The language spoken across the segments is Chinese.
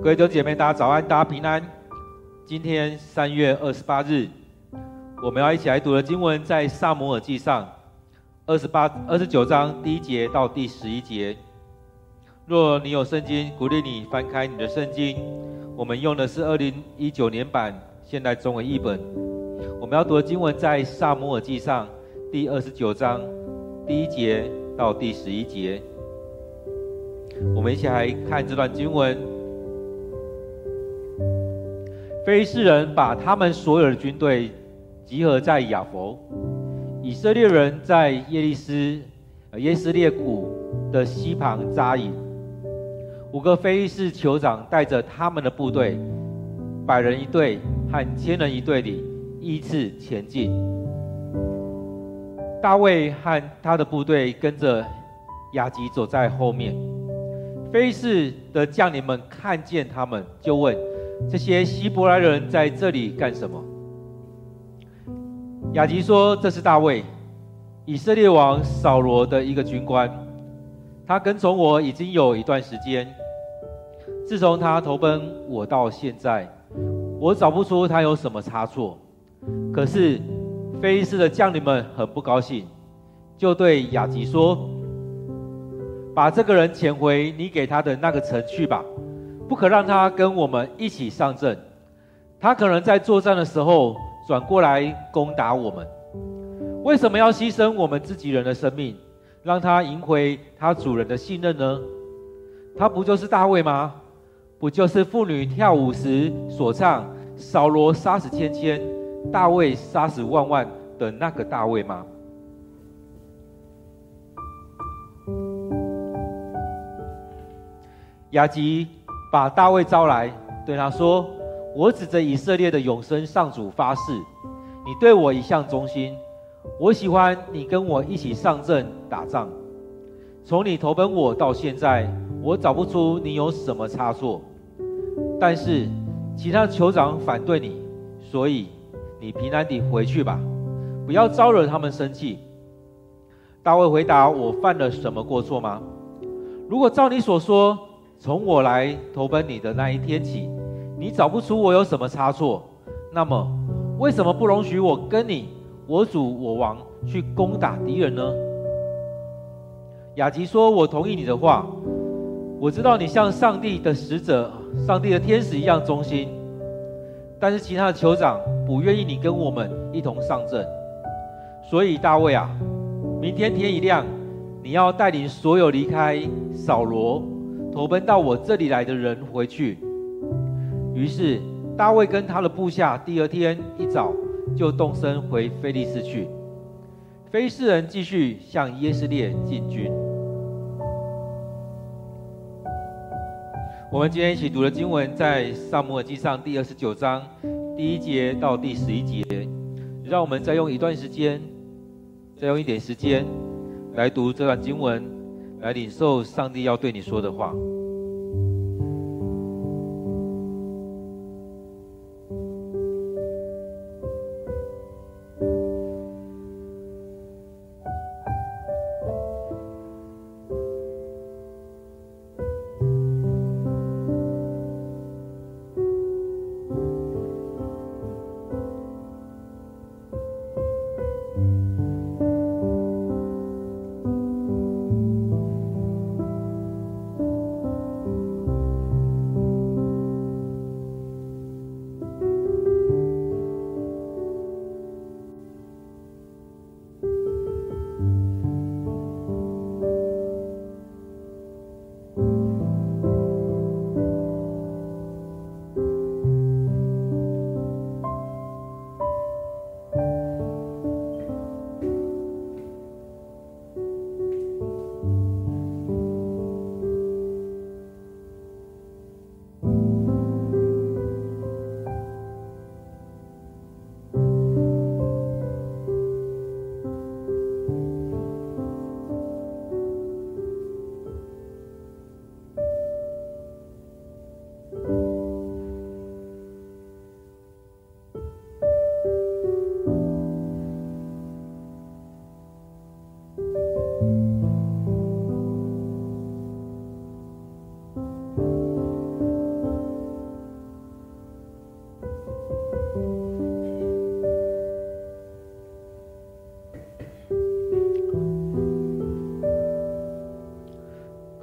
各位弟兄姐妹，大家早安，大家平安。今天三月二十八日，我们要一起来读的经文在撒母耳记上二十八、二十九章第一节到第十一节。若你有圣经，鼓励你翻开你的圣经。我们用的是二零一九年版现代中文译本。我们要读的经文在撒母耳记上第二十九章第一节到第十一节。我们一起来看这段经文。非利士人把他们所有的军队集合在亚弗，以色列人在耶利斯、耶斯列谷的西旁扎营。五个非利士酋长带着他们的部队，百人一队和千人一队里依次前进。大卫和他的部队跟着亚吉走在后面。非利士的将领们看见他们，就问。这些希伯来人在这里干什么？雅吉说：“这是大卫，以色列王扫罗的一个军官，他跟从我已经有一段时间。自从他投奔我到现在，我找不出他有什么差错。可是非利士的将领们很不高兴，就对雅吉说：‘把这个人遣回你给他的那个城去吧。’”不可让他跟我们一起上阵，他可能在作战的时候转过来攻打我们。为什么要牺牲我们自己人的生命，让他赢回他主人的信任呢？他不就是大卫吗？不就是妇女跳舞时所唱“扫罗杀死千千，大卫杀死万万”的那个大卫吗？亚吉。把大卫招来，对他说：“我指着以色列的永生上主发誓，你对我一向忠心，我喜欢你跟我一起上阵打仗。从你投奔我到现在，我找不出你有什么差错。但是其他酋长反对你，所以你平安地回去吧，不要招惹他们生气。”大卫回答：“我犯了什么过错吗？如果照你所说。”从我来投奔你的那一天起，你找不出我有什么差错，那么为什么不容许我跟你我主我王去攻打敌人呢？雅吉说：“我同意你的话，我知道你像上帝的使者、上帝的天使一样忠心，但是其他的酋长不愿意你跟我们一同上阵，所以大卫啊，明天天一亮，你要带领所有离开扫罗。”投奔到我这里来的人回去。于是大卫跟他的部下第二天一早就动身回非利士去。非利士人继续向耶斯列进军。我们今天一起读的经文在撒母耳记上第二十九章第一节到第十一节。让我们再用一段时间，再用一点时间来读这段经文。来领受上帝要对你说的话。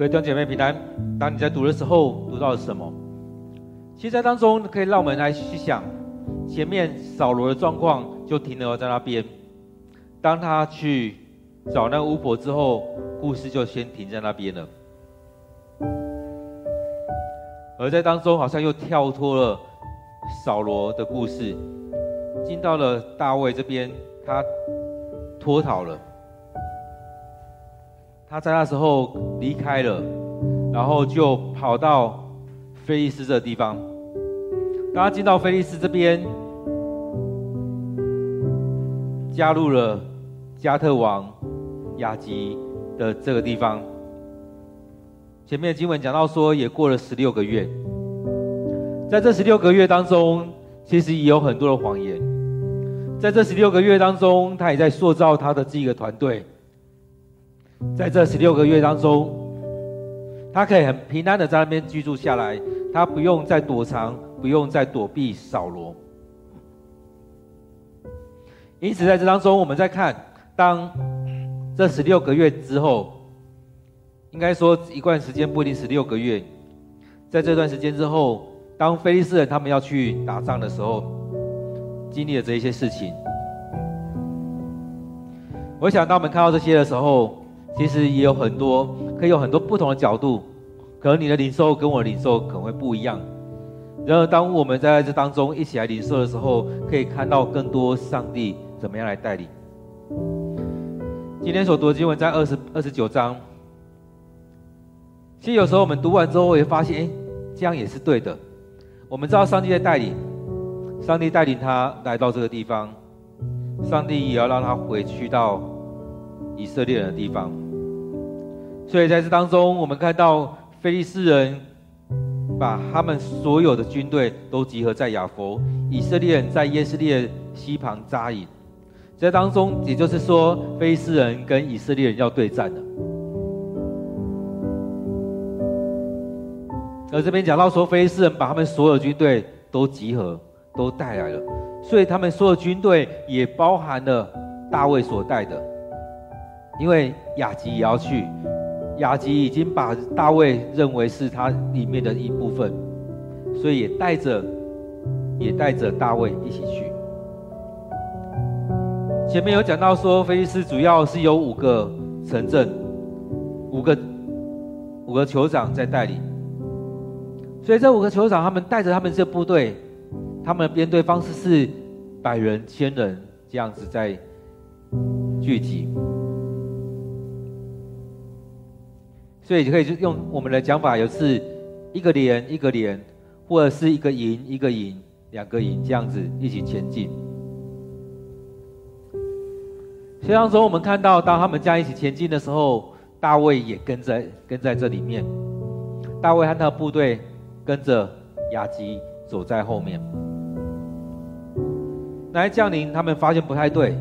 各位弟兄姐妹平安。当你在读的时候，读到了什么？其实在当中可以让我们来去想，前面扫罗的状况就停留在那边。当他去找那个巫婆之后，故事就先停在那边了。而在当中，好像又跳脱了扫罗的故事，进到了大卫这边，他脱逃了。他在那时候离开了，然后就跑到菲利斯这个地方。当他进到菲利斯这边，加入了加特王亚吉的这个地方。前面的经文讲到说，也过了十六个月，在这十六个月当中，其实也有很多的谎言。在这十六个月当中，他也在塑造他的这个团队。在这十六个月当中，他可以很平安的在那边居住下来，他不用再躲藏，不用再躲避扫罗。因此，在这当中，我们在看，当这十六个月之后，应该说一段时间不一定十六个月，在这段时间之后，当非利士人他们要去打仗的时候，经历了这一些事情。我想，当我们看到这些的时候，其实也有很多可以有很多不同的角度，可能你的领受跟我的领受可能会不一样。然而，当我们在这当中一起来领受的时候，可以看到更多上帝怎么样来带领。今天所读的经文在二十二十九章。其实有时候我们读完之后会发现，哎，这样也是对的。我们知道上帝在带领，上帝带领他来到这个地方，上帝也要让他回去到以色列人的地方。所以在这当中，我们看到非利士人把他们所有的军队都集合在亚弗，以色列人在耶斯列西旁扎营。在当中，也就是说，非利士人跟以色列人要对战了。而这边讲到说，非利士人把他们所有军队都集合，都带来了，所以他们所有军队也包含了大卫所带的，因为亚吉也要去。雅吉已经把大卫认为是他里面的一部分，所以也带着，也带着大卫一起去。前面有讲到说，非利士主要是有五个城镇，五个五个酋长在带领，所以这五个酋长他们带着他们这部队，他们的编队方式是百人、千人这样子在聚集。所以就可以用我们的讲法，有是一个连一个连，或者是一个营一个营，两个营这样子一起前进。所以当中我们看到，当他们这样一起前进的时候，大卫也跟在跟在这里面。大卫和他的部队跟着亚吉走在后面。来将领他们发现不太对，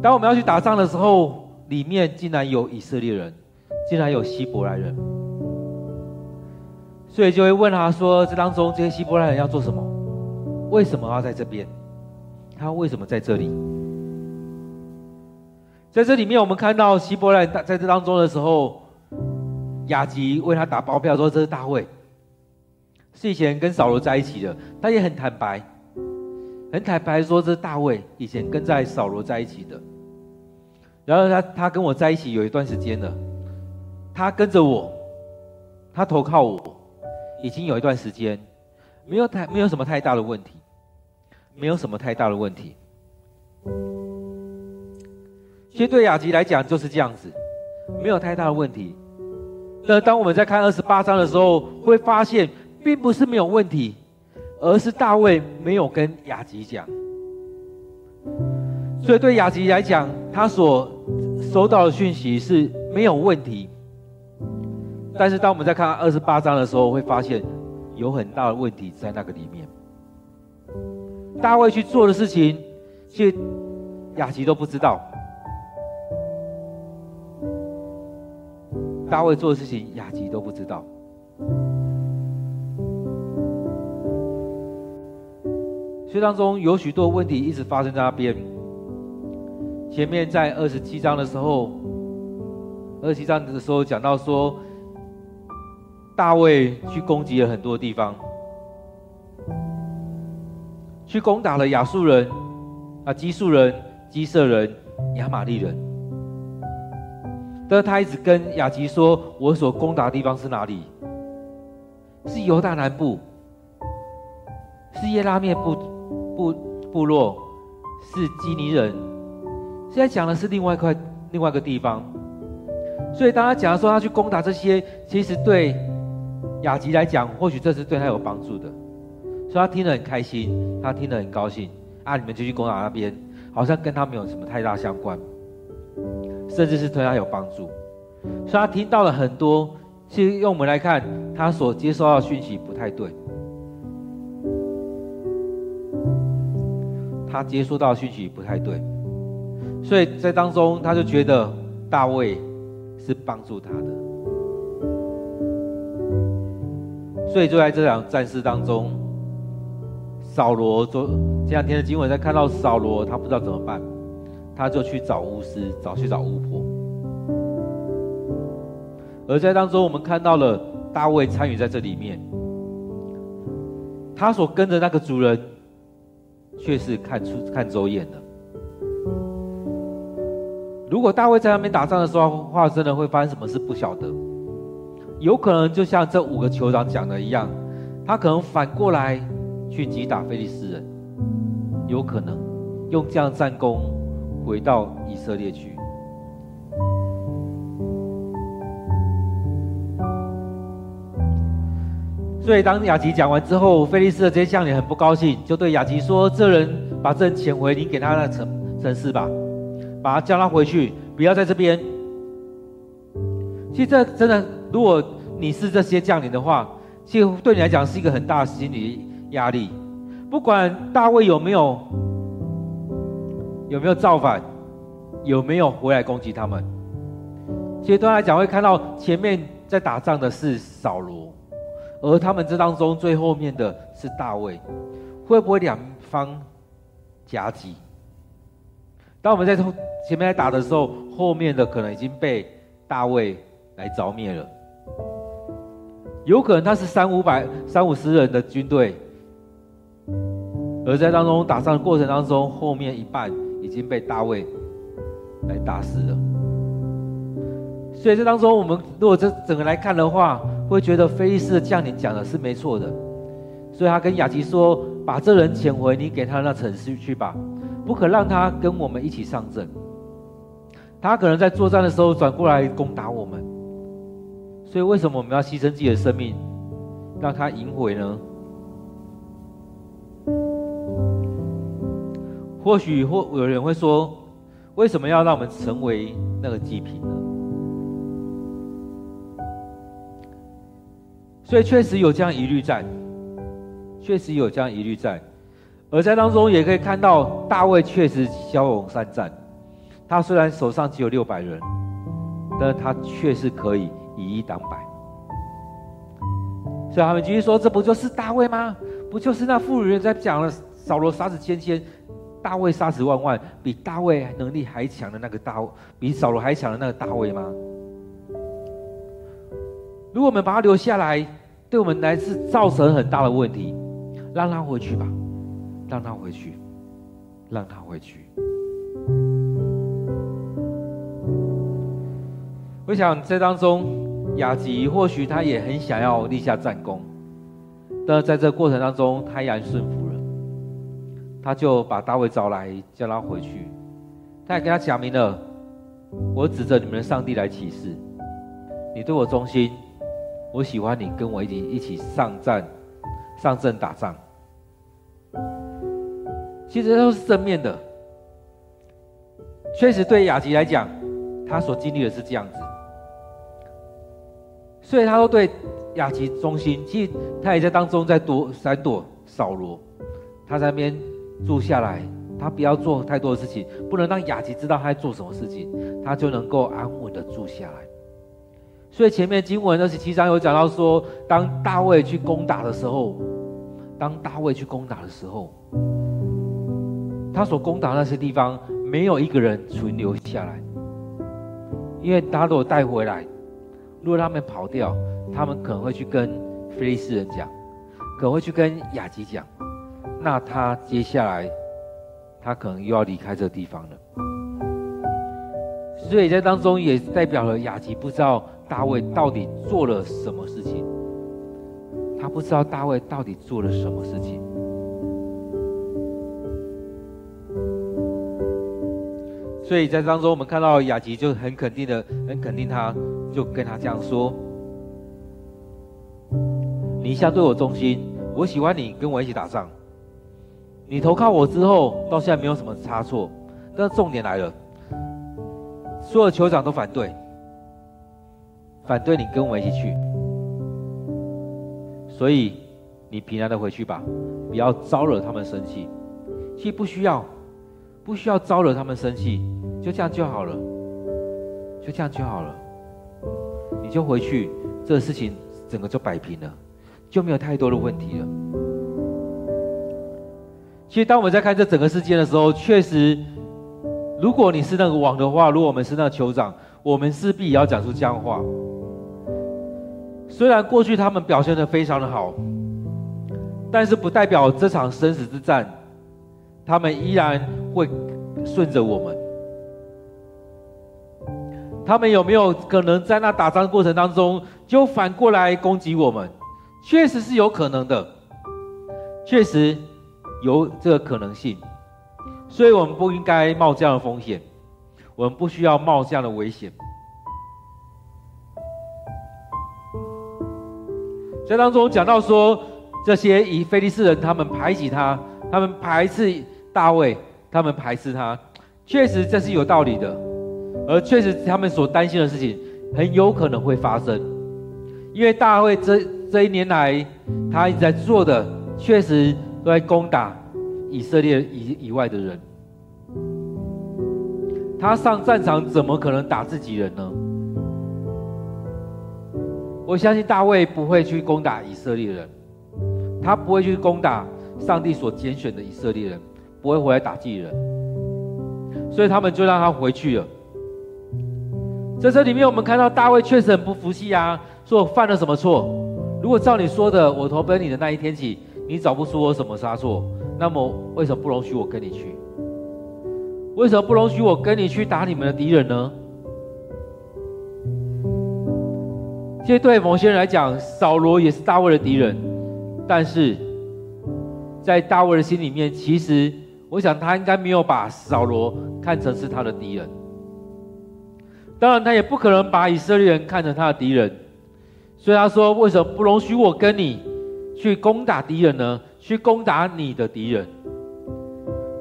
当我们要去打仗的时候，里面竟然有以色列人。竟然有希伯来人，所以就会问他说：“这当中这些希伯来人要做什么？为什么要在这边？他为什么在这里？”在这里面，我们看到希伯来人在这当中的时候，雅吉为他打包票说：“这是大卫，是以前跟扫罗在一起的。”他也很坦白，很坦白说：“这是大卫，以前跟在扫罗在一起的。”然后他他跟我在一起有一段时间了。他跟着我，他投靠我，已经有一段时间，没有太没有什么太大的问题，没有什么太大的问题。其实对雅吉来讲就是这样子，没有太大的问题。那当我们在看二十八章的时候，会发现并不是没有问题，而是大卫没有跟雅吉讲。所以对雅吉来讲，他所收到的讯息是没有问题。但是当我们在看二十八章的时候，会发现有很大的问题在那个里面。大卫去做的事情，其实亚吉都不知道。大卫做的事情，雅琪都不知道。所以当中有许多问题一直发生在那边。前面在二十七章的时候，二十七章的时候讲到说。大卫去攻击了很多地方，去攻打了亚述人、啊基述人、基色人、亚玛利人。但是他一直跟亚吉说：“我所攻打的地方是哪里？是犹大南部，是耶拉面部部部落，是基尼人。现在讲的是另外一块另外一个地方。所以当他讲说他去攻打这些，其实对雅吉来讲，或许这是对他有帮助的，所以他听得很开心，他听得很高兴。啊，你们就去攻打那边，好像跟他没有什么太大相关。”甚至是对他有帮助，所以他听到了很多。其实用我们来看，他所接收到的讯息不太对。他接收到的讯息不太对，所以在当中他就觉得大卫是帮助他的。所以就在这场战事当中，扫罗昨这两天的经文在看到扫罗，他不知道怎么办。他就去找巫师，找去找巫婆。而在当中，我们看到了大卫参与在这里面。他所跟着那个主人，却是看出看走眼的。如果大卫在那边打仗的时候，话真的会发生什么事不晓得。有可能就像这五个酋长讲的一样，他可能反过来去击打非利士人，有可能用这样战功。回到以色列去，所以当雅吉讲完之后，非利士的这些将领很不高兴，就对雅吉说：“这人把这人遣回，你给他那城城市吧，把他叫他回去，不要在这边。”其实这真的，如果你是这些将领的话，其实对你来讲是一个很大的心理压力。不管大卫有没有。有没有造反？有没有回来攻击他们？其实对他来讲，会看到前面在打仗的是扫罗，而他们这当中最后面的是大卫，会不会两方夹击？当我们在前面来打的时候，后面的可能已经被大卫来着灭了。有可能他是三五百、三五十人的军队，而在当中打仗的过程当中，后面一半。已经被大卫来打死了，所以这当中，我们如果这整个来看的话，会觉得非利士的将领讲的是没错的，所以他跟雅吉说：“把这人遣回，你给他那城市去吧，不可让他跟我们一起上阵。他可能在作战的时候转过来攻打我们，所以为什么我们要牺牲自己的生命，让他赢回呢？”或许或有人会说，为什么要让我们成为那个祭品呢？所以确实有这样疑虑在，确实有这样疑虑在，而在当中也可以看到大卫确实骁勇善战。他虽然手上只有六百人，但是他确实可以以一挡百。所以他们继续说：“这不就是大卫吗？不就是那妇女在讲了扫罗杀死千千？”大卫杀死万万，比大卫能力还强的那个大，比扫罗还强的那个大卫吗？如果我们把他留下来，对我们来是造成很大的问题。让他回去吧，让他回去，让他回去。我想这当中，雅吉或许他也很想要立下战功，但在这过程当中，他依然顺服了。他就把大卫找来，叫他回去。他也跟他讲明了：我指着你们的上帝来起誓，你对我忠心，我喜欢你跟我一起一起上战，上阵打仗。其实都是正面的。确实对雅吉来讲，他所经历的是这样子，所以他都对亚吉忠心。其实他也在当中在躲闪躲扫罗，他在那边。住下来，他不要做太多的事情，不能让亚吉知道他在做什么事情，他就能够安稳的住下来。所以前面经文二十七章有讲到说，当大卫去攻打的时候，当大卫去攻打的时候，他所攻打那些地方没有一个人存留下来，因为他如果带回来，如果他们跑掉，他们可能会去跟非利斯人讲，可能会去跟雅吉讲，那他接下来他可能又要离开这个地方了。所以在当中也代表了雅吉不知道大卫到底做了什么事情，他不知道大卫到底做了什么事情。所以在当中，我们看到雅吉就很肯定的，很肯定他，就跟他这样说：“你一向对我忠心，我喜欢你跟我一起打仗。你投靠我之后，到现在没有什么差错。但是重点来了，所有酋长都反对，反对你跟我一起去。所以你平安的回去吧，不要招惹他们生气。其实不需要，不需要招惹他们生气。”就这样就好了，就这样就好了，你就回去，这个事情整个就摆平了，就没有太多的问题了。其实，当我们在看这整个事件的时候，确实，如果你是那个王的话，如果我们是那个酋长，我们势必也要讲出这样话。虽然过去他们表现的非常的好，但是不代表这场生死之战，他们依然会顺着我们。他们有没有可能在那打仗的过程当中，就反过来攻击我们？确实是有可能的，确实有这个可能性，所以我们不应该冒这样的风险，我们不需要冒这样的危险。在当中讲到说，这些以非利士人他们排挤他，他们排斥大卫，他们排斥他，确实这是有道理的。而确实，他们所担心的事情很有可能会发生，因为大卫这这一年来，他一直在做的，确实都在攻打以色列以以外的人。他上战场怎么可能打自己人呢？我相信大卫不会去攻打以色列人，他不会去攻打上帝所拣选的以色列人，不会回来打自己人，所以他们就让他回去了。在这里面，我们看到大卫确实很不服气啊，说我犯了什么错？如果照你说的，我投奔你的那一天起，你找不出我什么差错，那么为什么不容许我跟你去？为什么不容许我跟你去打你们的敌人呢？其实对某些人来讲，扫罗也是大卫的敌人，但是在大卫的心里面，其实我想他应该没有把扫罗看成是他的敌人。当然，他也不可能把以色列人看成他的敌人，所以他说：“为什么不容许我跟你去攻打敌人呢？去攻打你的敌人，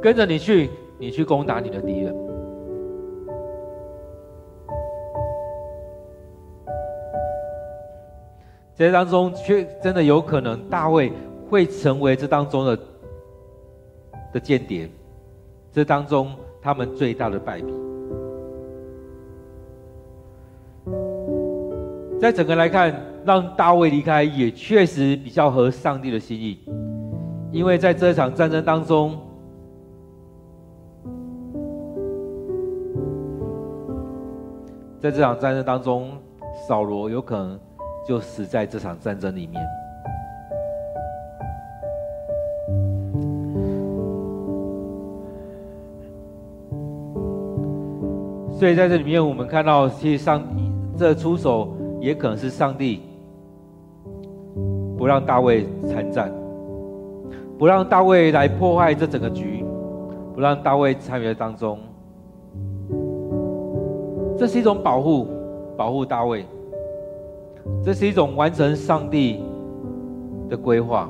跟着你去，你去攻打你的敌人。”这当中，却真的有可能大卫会成为这当中的的间谍，这当中他们最大的败笔。在整个来看，让大卫离开也确实比较合上帝的心意，因为在这场战争当中，在这场战争当中，扫罗有可能就死在这场战争里面。所以在这里面，我们看到其实上这出手。也可能是上帝不让大卫参战，不让大卫来破坏这整个局，不让大卫参与当中。这是一种保护，保护大卫。这是一种完成上帝的规划。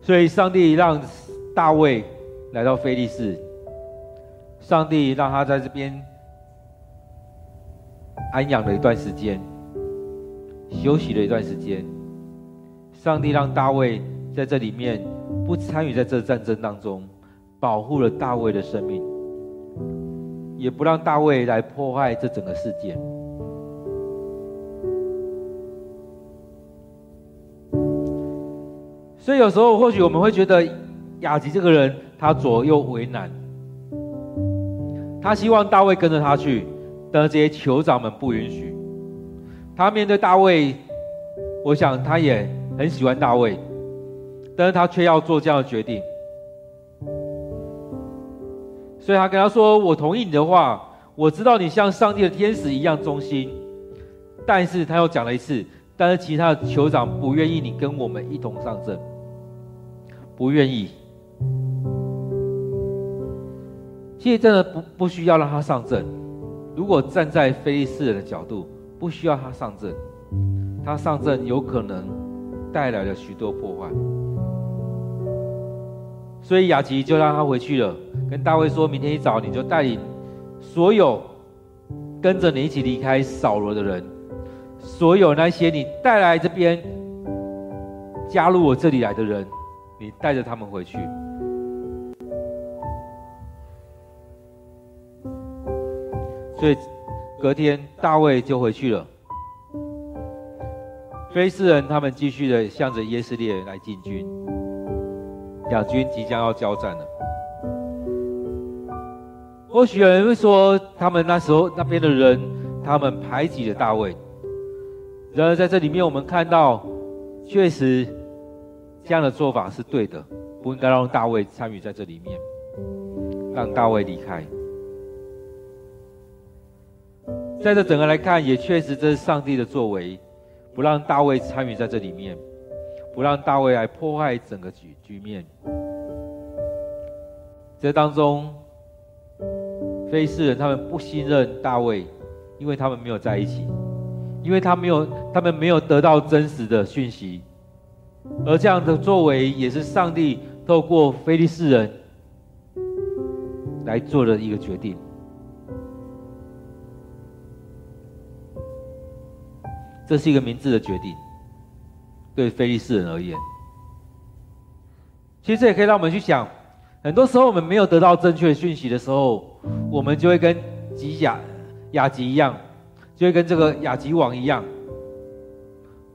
所以，上帝让大卫来到非利士，上帝让他在这边。安养了一段时间，休息了一段时间。上帝让大卫在这里面不参与在这战争当中，保护了大卫的生命，也不让大卫来破坏这整个事件。所以有时候或许我们会觉得雅吉这个人他左右为难，他希望大卫跟着他去。但是这些酋长们不允许。他面对大卫，我想他也很喜欢大卫，但是他却要做这样的决定。所以他跟他说：“我同意你的话，我知道你像上帝的天使一样忠心。”但是他又讲了一次，但是其他的酋长不愿意你跟我们一同上阵，不愿意。其实真的不不需要让他上阵。如果站在非利士人的角度，不需要他上阵，他上阵有可能带来了许多破坏。所以亚吉就让他回去了，跟大卫说：“明天一早你就带领所有跟着你一起离开扫罗的人，所有那些你带来这边加入我这里来的人，你带着他们回去。”所以隔天大卫就回去了。非斯人他们继续的向着耶斯列来进军，两军即将要交战了。或许有人会说，他们那时候那边的人，他们排挤了大卫。然而在这里面，我们看到，确实这样的做法是对的，不应该让大卫参与在这里面，让大卫离开。在这整个来看，也确实这是上帝的作为，不让大卫参与在这里面，不让大卫来破坏整个局局面。这当中，非利士人他们不信任大卫，因为他们没有在一起，因为他没有，他们没有得到真实的讯息，而这样的作为也是上帝透过非利士人来做的一个决定。这是一个明智的决定，对非利士人而言。其实这也可以让我们去想，很多时候我们没有得到正确的讯息的时候，我们就会跟吉甲雅吉一样，就会跟这个雅吉王一样，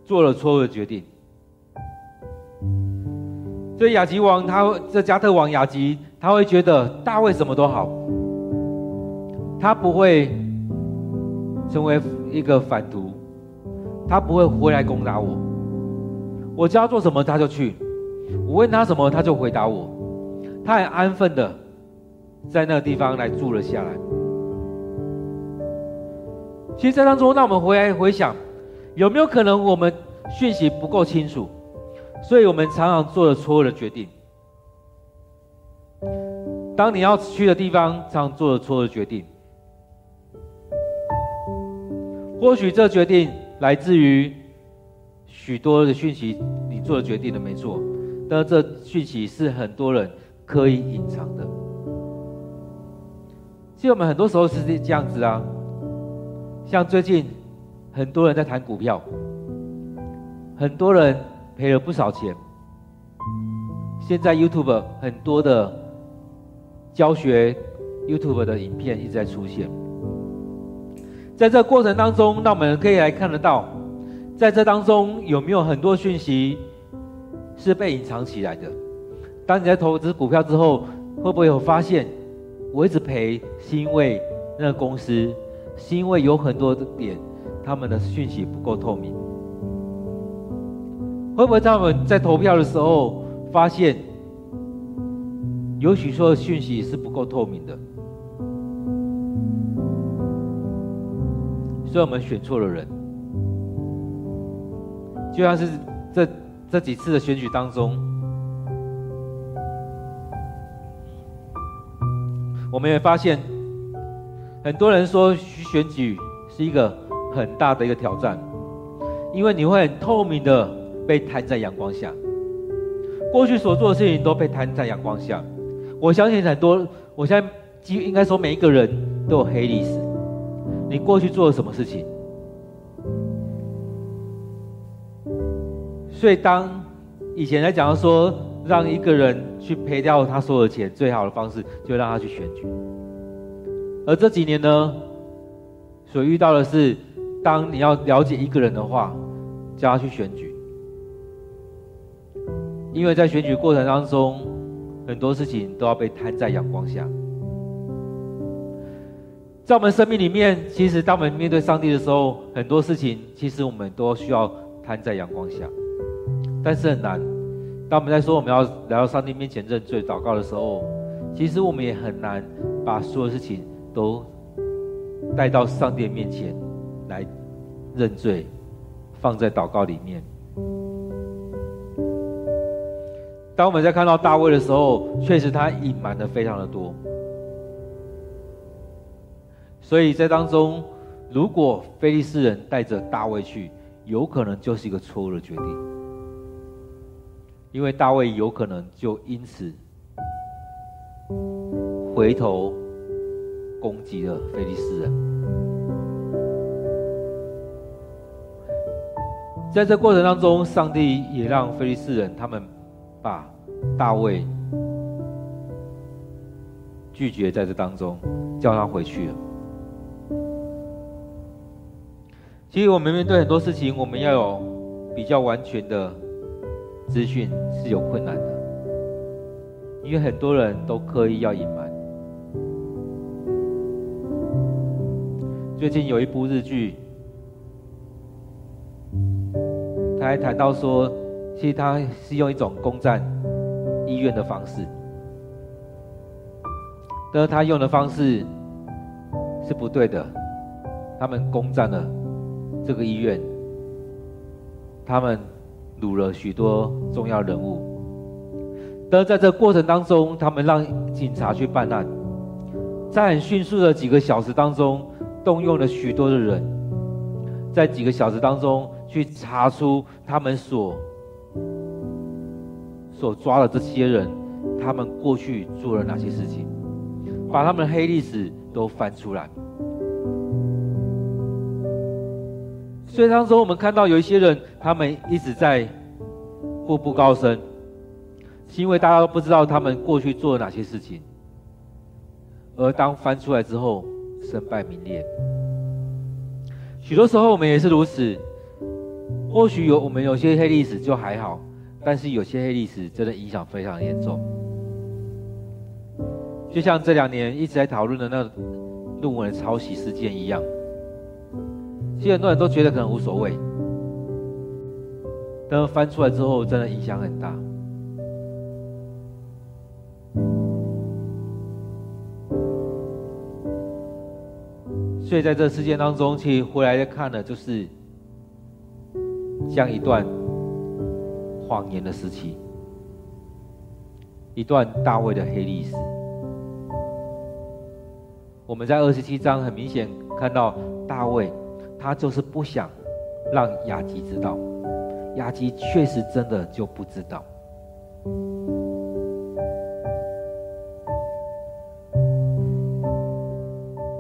做了错误的决定。所以雅吉王他这加特王雅吉，他会觉得大卫什么都好，他不会成为一个反徒。他不会回来攻打我，我叫他做什么他就去，我问他什么他就回答我，他很安分的在那个地方来住了下来。其实，在当中，让我们回来回想，有没有可能我们讯息不够清楚，所以我们常常做了错误的决定。当你要去的地方，常常做了错误的决定，或许这决定。来自于许多的讯息，你做的决定的没错，但这讯息是很多人刻意隐藏的。其实我们很多时候是这样子啊，像最近很多人在谈股票，很多人赔了不少钱。现在 YouTube 很多的教学 YouTube 的影片一直在出现。在这过程当中，那我们可以来看得到，在这当中有没有很多讯息是被隐藏起来的？当你在投资股票之后，会不会有发现，我一直赔是因为那个公司，是因为有很多的点，他们的讯息不够透明？会不会在我们在投票的时候发现，有许多的讯息是不够透明的？所以我们选错了人，就像是这这几次的选举当中，我们也发现，很多人说选举是一个很大的一个挑战，因为你会很透明的被摊在阳光下，过去所做的事情都被摊在阳光下。我相信很多，我现在几应该说每一个人都有黑历史。你过去做了什么事情？所以当以前来讲说，让一个人去赔掉他所有的钱，最好的方式就让他去选举。而这几年呢，所遇到的是，当你要了解一个人的话，叫他去选举，因为在选举过程当中，很多事情都要被摊在阳光下。在我们生命里面，其实当我们面对上帝的时候，很多事情其实我们都需要摊在阳光下，但是很难。当我们在说我们要来到上帝面前认罪祷告的时候，其实我们也很难把所有事情都带到上帝面前来认罪，放在祷告里面。当我们在看到大卫的时候，确实他隐瞒的非常的多，所以在当中，如果非利士人带着大卫去，有可能就是一个错误的决定，因为大卫有可能就因此回头攻击了非利士人。在这过程当中，上帝也让非利士人他们。把大卫拒绝在这当中，叫他回去了。其实我们面对很多事情，我们要有比较完全的资讯是有困难的，因为很多人都刻意要隐瞒。最近有一部日剧，他还谈到说。其实他是用一种攻占医院的方式，但是他用的方式是不对的。他们攻占了这个医院，他们掳了许多重要人物，但在这过程当中，他们让警察去办案，在很迅速的几个小时当中，动用了许多的人，在几个小时当中去查出他们所。所抓的这些人，他们过去做了哪些事情？把他们的黑历史都翻出来。所以当中我们看到有一些人，他们一直在步步高升，是因为大家都不知道他们过去做了哪些事情。而当翻出来之后，身败名裂。许多时候我们也是如此。或许有我们有些黑历史就还好。但是有些黑历史真的影响非常严重，就像这两年一直在讨论的那论文的抄袭事件一样，其实很多人都觉得可能无所谓，但翻出来之后真的影响很大。所以在这事件当中，其实回来再看的就是像一段。谎言的时期，一段大卫的黑历史。我们在二十七章很明显看到大卫，他就是不想让亚吉知道，亚吉确实真的就不知道。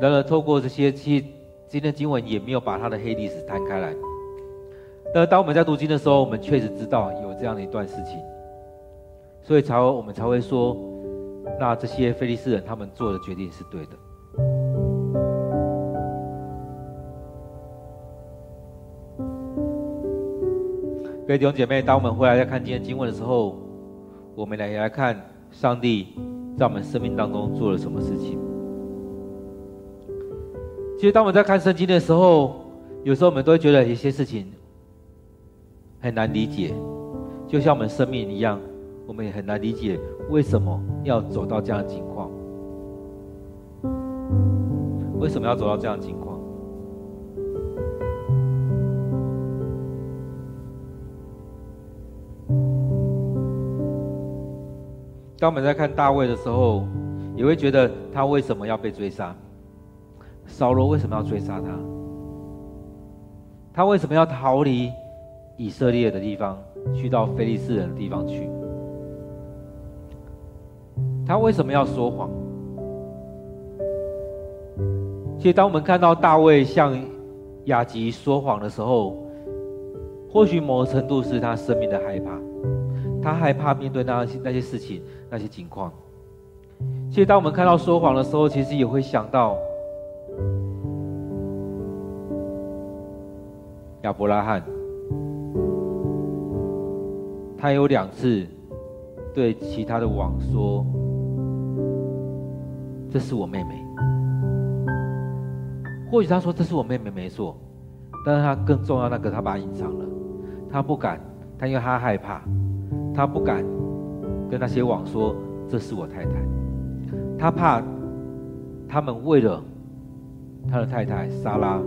然而，透过这些，其实今天经文也没有把他的黑历史摊开来。那当我们在读经的时候，我们确实知道有这样的一段事情，所以才会我们才会说，那这些非利士人他们做的决定是对的。各位弟兄姐妹，当我们回来再看今天经文的时候，我们来来看上帝在我们生命当中做了什么事情。其实当我们在看圣经的时候，有时候我们都会觉得有些事情。很难理解，就像我们生命一样，我们也很难理解为什么要走到这样的情况。为什么要走到这样的情况？当我们在看大卫的时候，也会觉得他为什么要被追杀？扫罗为什么要追杀他？他为什么要逃离？以色列的地方，去到非利士人的地方去。他为什么要说谎？其实，当我们看到大卫向亚吉说谎的时候，或许某个程度是他生命的害怕，他害怕面对那些那些事情、那些情况。其实，当我们看到说谎的时候，其实也会想到亚伯拉罕。他有两次对其他的王说：“这是我妹妹。”或许他说这是我妹妹没错，但是他更重要那个他把它隐藏了，他不敢，他因为他害怕，他不敢跟那些网说这是我太太，他怕他们为了他的太太莎拉，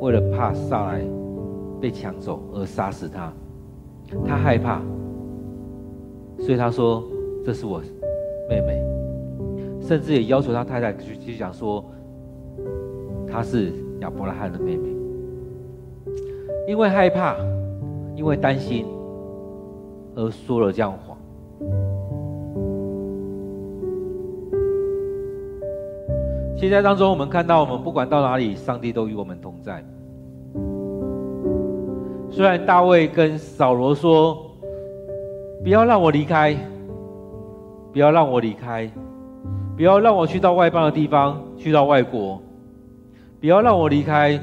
为了怕撒来被抢走而杀死他，他害怕，所以他说这是我妹妹。甚至也要求他太太去去讲说，她是亚伯拉罕的妹妹，因为害怕，因为担心，而说了这样谎。现在当中，我们看到，我们不管到哪里，上帝都与我们同在。虽然大卫跟扫罗说：“不要让我离开，不要让我离开。”不要让我去到外邦的地方，去到外国。不要让我离开。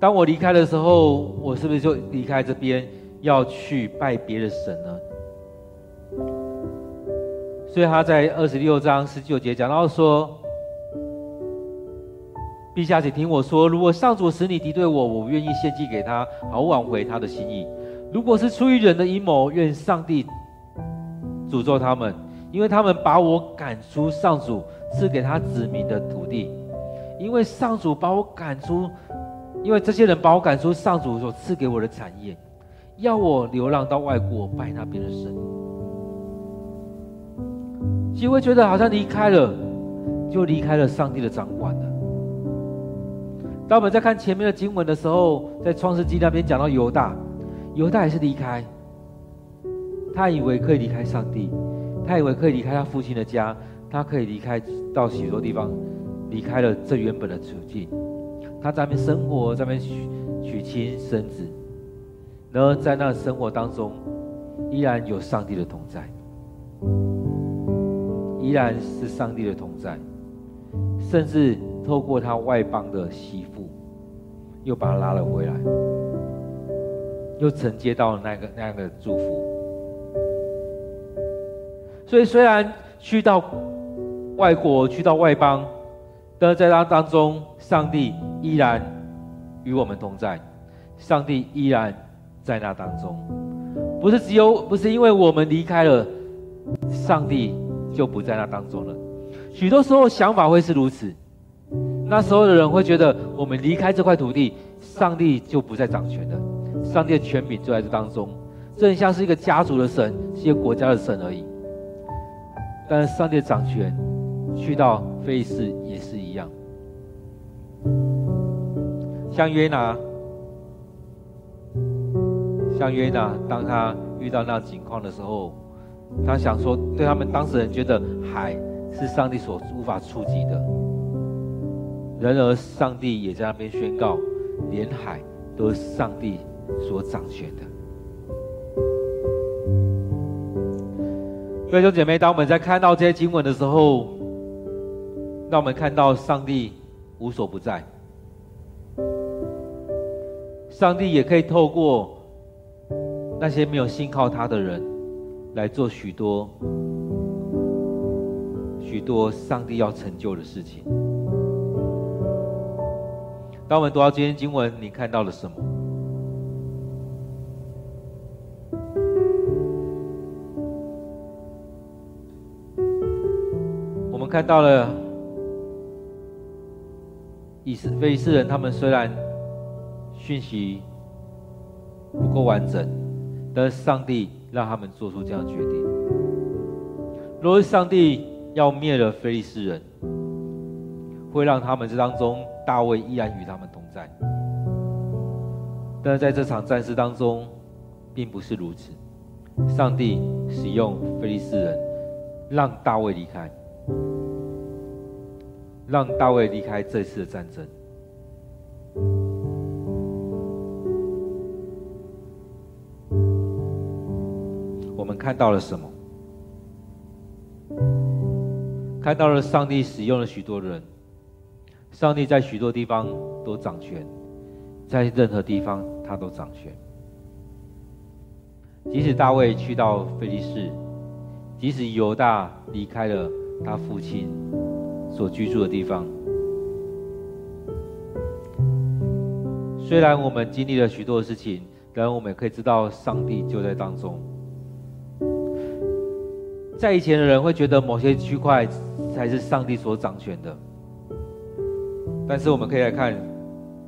当我离开的时候，我是不是就离开这边，要去拜别的神呢？所以他在二十六章十九节讲到说：“陛下，请听我说，如果上主使你敌对我，我愿意献祭给他，好挽回他的心意。如果是出于人的阴谋，愿上帝诅咒他们。”因为他们把我赶出上主赐给他子民的土地，因为上主把我赶出，因为这些人把我赶出上主所赐给我的产业，要我流浪到外国拜那边的神。其实会觉得好像离开了，就离开了上帝的掌管了。当我们在看前面的经文的时候，在创世纪那边讲到犹大，犹大也是离开，他以为可以离开上帝。他以为可以离开他父亲的家，他可以离开到许多地方，离开了这原本的处境。他在那边生活，在那边娶娶亲生子，然后在那生活当中，依然有上帝的同在，依然是上帝的同在，甚至透过他外邦的媳妇，又把他拉了回来，又承接到了那个那样的祝福。所以，虽然去到外国，去到外邦，但是在那当中，上帝依然与我们同在。上帝依然在那当中，不是只有，不是因为我们离开了，上帝就不在那当中了。许多时候想法会是如此，那时候的人会觉得，我们离开这块土地，上帝就不再掌权了，上帝的权柄就在这当中，这很像是一个家族的神，是一个国家的神而已。但是上帝的掌权，去到非利士也是一样。像约拿，像约拿，当他遇到那情况的时候，他想说，对他们当事人觉得海是上帝所无法触及的。然而上帝也在那边宣告，连海都是上帝所掌权的。弟兄姐妹，当我们在看到这些经文的时候，让我们看到上帝无所不在。上帝也可以透过那些没有信靠他的人，来做许多许多上帝要成就的事情。当我们读到今天经文，你看到了什么？我们看到了以斯非利士人，他们虽然讯息不够完整，但是上帝让他们做出这样决定。若是上帝要灭了非利士人，会让他们这当中大卫依然与他们同在。但是在这场战事当中，并不是如此。上帝使用非利士人，让大卫离开。让大卫离开这次的战争。我们看到了什么？看到了上帝使用了许多人，上帝在许多地方都掌权，在任何地方他都掌权。即使大卫去到非利士，即使犹大离开了他父亲所居住的地方。虽然我们经历了许多的事情，然我们也可以知道上帝就在当中。在以前的人会觉得某些区块才是上帝所掌权的，但是我们可以来看，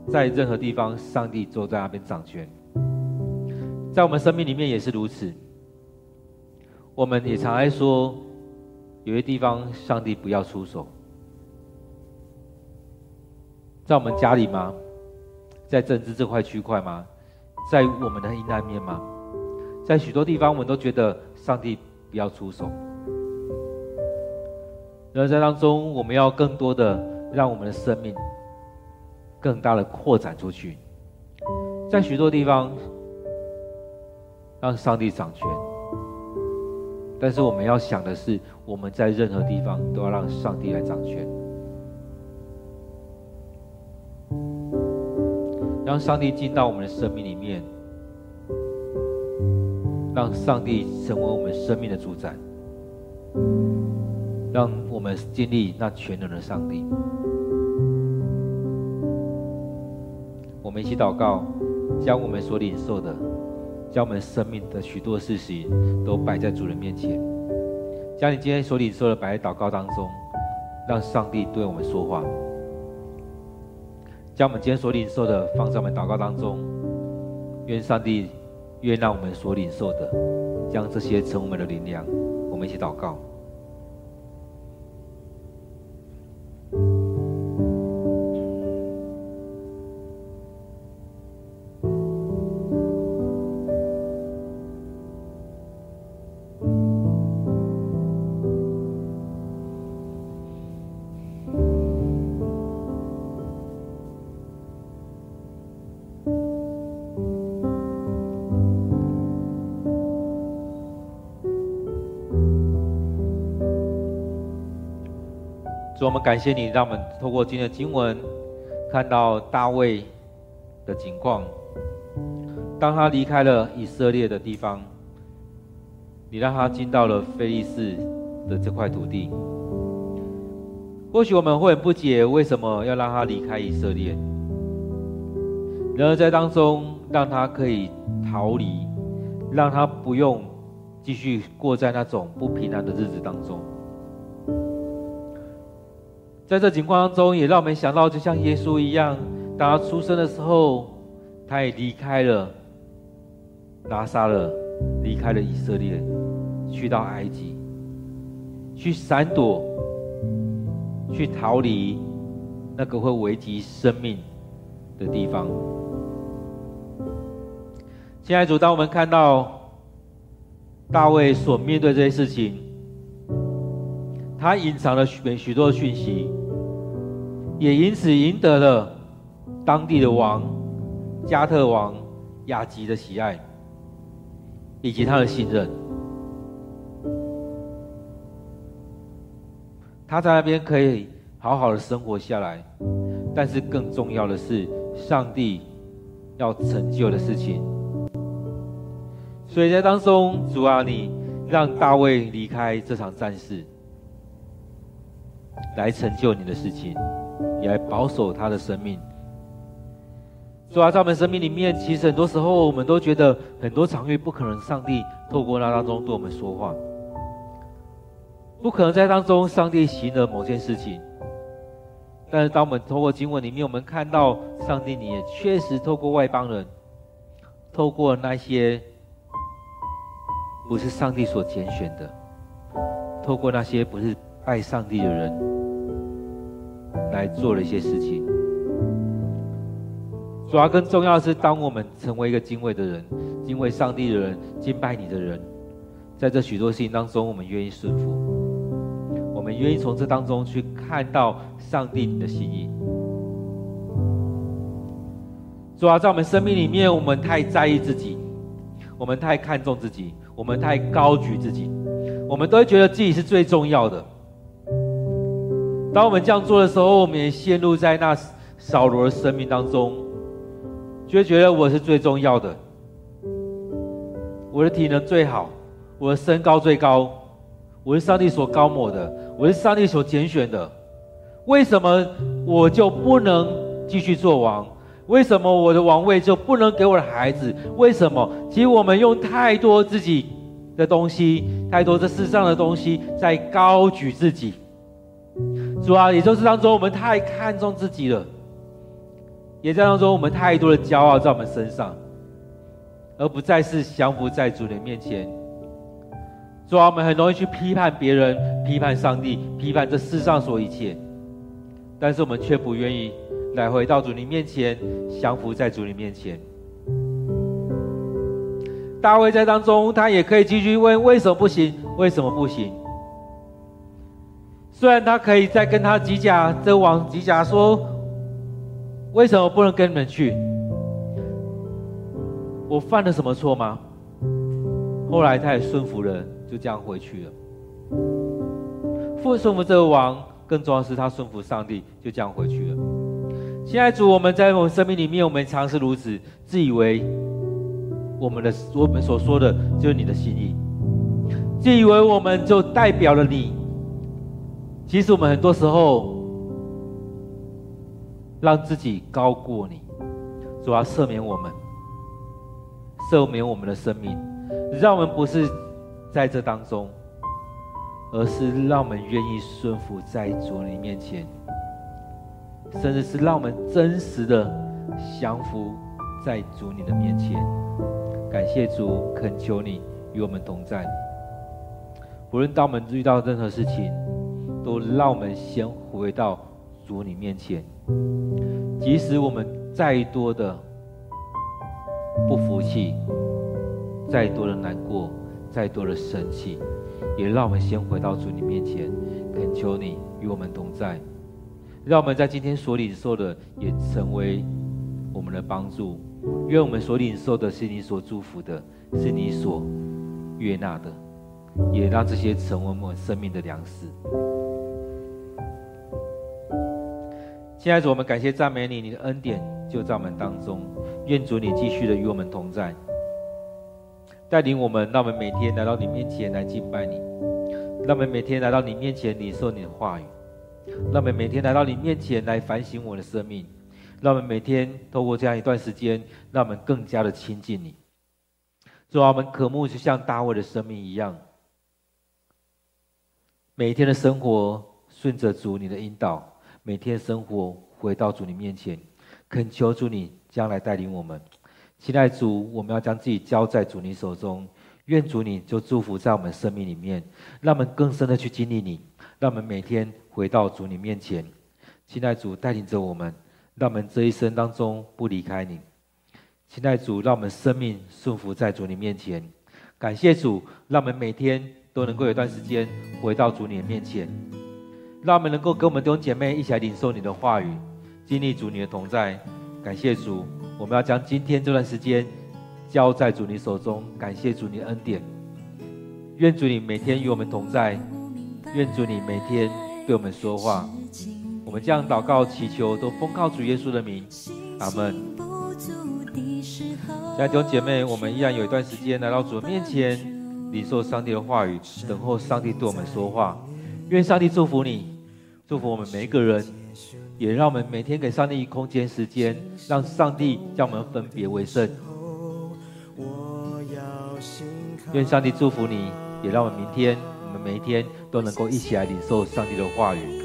在任何地方，上帝都在那边掌权。在我们生命里面也是如此。我们也常爱说，有些地方上帝不要出手。在我们家里吗？在政治这块区块吗？在我们的阴暗面吗？在许多地方，我们都觉得上帝不要出手。然而在当中，我们要更多的让我们的生命更大的扩展出去。在许多地方，让上帝掌权。但是我们要想的是，我们在任何地方都要让上帝来掌权。让上帝进到我们的生命里面，让上帝成为我们生命的主宰，让我们经历那全能的上帝。我们一起祷告，将我们所领受的，将我们生命的许多事情都摆在主人面前，将你今天所领受的摆在祷告当中，让上帝对我们说话。将我们今天所领受的放在我们祷告当中，愿上帝愿让我们所领受的，将这些成为我们的灵粮。我们一起祷告。主，我们感谢你，让我们透过今天的经文，看到大卫的情况。当他离开了以色列的地方，你让他进到了非利士的这块土地。或许我们会很不解，为什么要让他离开以色列？然而在当中，让他可以逃离，让他不用继续过在那种不平安的日子当中。在这情况当中，也让我们想到，就像耶稣一样，当他出生的时候，他也离开了拿撒勒，离开了以色列，去到埃及，去闪躲，去逃离那个会危及生命的地方。亲爱的主，当我们看到大卫所面对这些事情，他隐藏了许许多的讯息。也因此赢得了当地的王加特王亚吉的喜爱，以及他的信任。他在那边可以好好的生活下来，但是更重要的是，上帝要成就的事情。所以在当中，主啊，你让大卫离开这场战事，来成就你的事情。也来保守他的生命。主啊，在我们生命里面，其实很多时候我们都觉得很多场域不可能，上帝透过那当中对我们说话，不可能在当中上帝行了某件事情。但是当我们透过经文里面，我们看到上帝，你也确实透过外邦人，透过那些不是上帝所拣选的，透过那些不是爱上帝的人。来做了一些事情。主要更重要的是，当我们成为一个敬畏的人、敬畏上帝的人、敬拜你的人，在这许多事情当中，我们愿意顺服，我们愿意从这当中去看到上帝你的心意。主要在我们生命里面，我们太在意自己，我们太看重自己，我们太高举自己，我们都觉得自己是最重要的。当我们这样做的时候，我们也陷入在那扫罗的生命当中，就会觉得我是最重要的，我的体能最好，我的身高最高，我是上帝所高抹的，我是上帝所拣选的，为什么我就不能继续做王？为什么我的王位就不能给我的孩子？为什么？其实我们用太多自己的东西，太多这世上的东西，在高举自己。主啊，也就是当中我们太看重自己了，也在当中我们太多的骄傲在我们身上，而不再是降服在主的面前。主啊，我们很容易去批判别人、批判上帝、批判这世上所一切，但是我们却不愿意来回到主你面前，降服在主你面前。大卫在当中，他也可以继续问：为什么不行？为什么不行？虽然他可以再跟他吉甲这王吉甲说：为什么不能跟你们去？我犯了什么错吗？后来他也顺服了。就这样回去了。父顺服这个王，更重要是他顺服上帝，就这样回去了。现在主，我们在我们生命里面，我们常是如此，自以为我们的我们所说的就是你的心意，自以为我们就代表了你。其实我们很多时候让自己高过你，主要赦免我们，赦免我们的生命，让我们不是。在这当中，而是让我们愿意顺服在主你面前，甚至是让我们真实的降服在主你的面前。感谢主，恳求你与我们同在。无论当我们遇到任何事情，都让我们先回到主你面前。即使我们再多的不服气，再多的难过。再多的生气，也让我们先回到主你面前，恳求你与我们同在，让我们在今天所领受的也成为我们的帮助。愿我们所领受的是你所祝福的，是你所悦纳的，也让这些成为我们生命的粮食。亲爱的主，我们感谢赞美你，你的恩典就在我们当中。愿主你继续的与我们同在。带领我们，让我们每天来到你面前来敬拜你；让我们每天来到你面前领受你的话语；让我们每天来到你面前来反省我的生命；让我们每天透过这样一段时间，让我们更加的亲近你。主啊，我们渴慕就像大卫的生命一样，每一天的生活顺着主你的引导，每天的生活回到主你面前，恳求主你将来带领我们。亲爱主，我们要将自己交在主你手中，愿主你就祝福在我们生命里面，让我们更深的去经历你，让我们每天回到主你面前。亲爱主，带领着我们，让我们这一生当中不离开你。亲爱主，让我们生命顺服在主你面前。感谢主，让我们每天都能够有一段时间回到主你的面前，让我们能够跟我们弟兄姐妹一起来领受你的话语，经历主你的同在。感谢主。我们要将今天这段时间交在主你手中，感谢主你的恩典。愿主你每天与我们同在，愿主你每天对我们说话。我们这样祷告祈求，都奉靠主耶稣的名，阿门。亲爱的弟兄姐妹，我们依然有一段时间来到主的面前，领受上帝的话语，等候上帝对我们说话。愿上帝祝福你，祝福我们每一个人。也让我们每天给上帝空间、时间，让上帝将我们分别为圣。愿上帝祝福你，也让我们明天，我们每一天都能够一起来领受上帝的话语。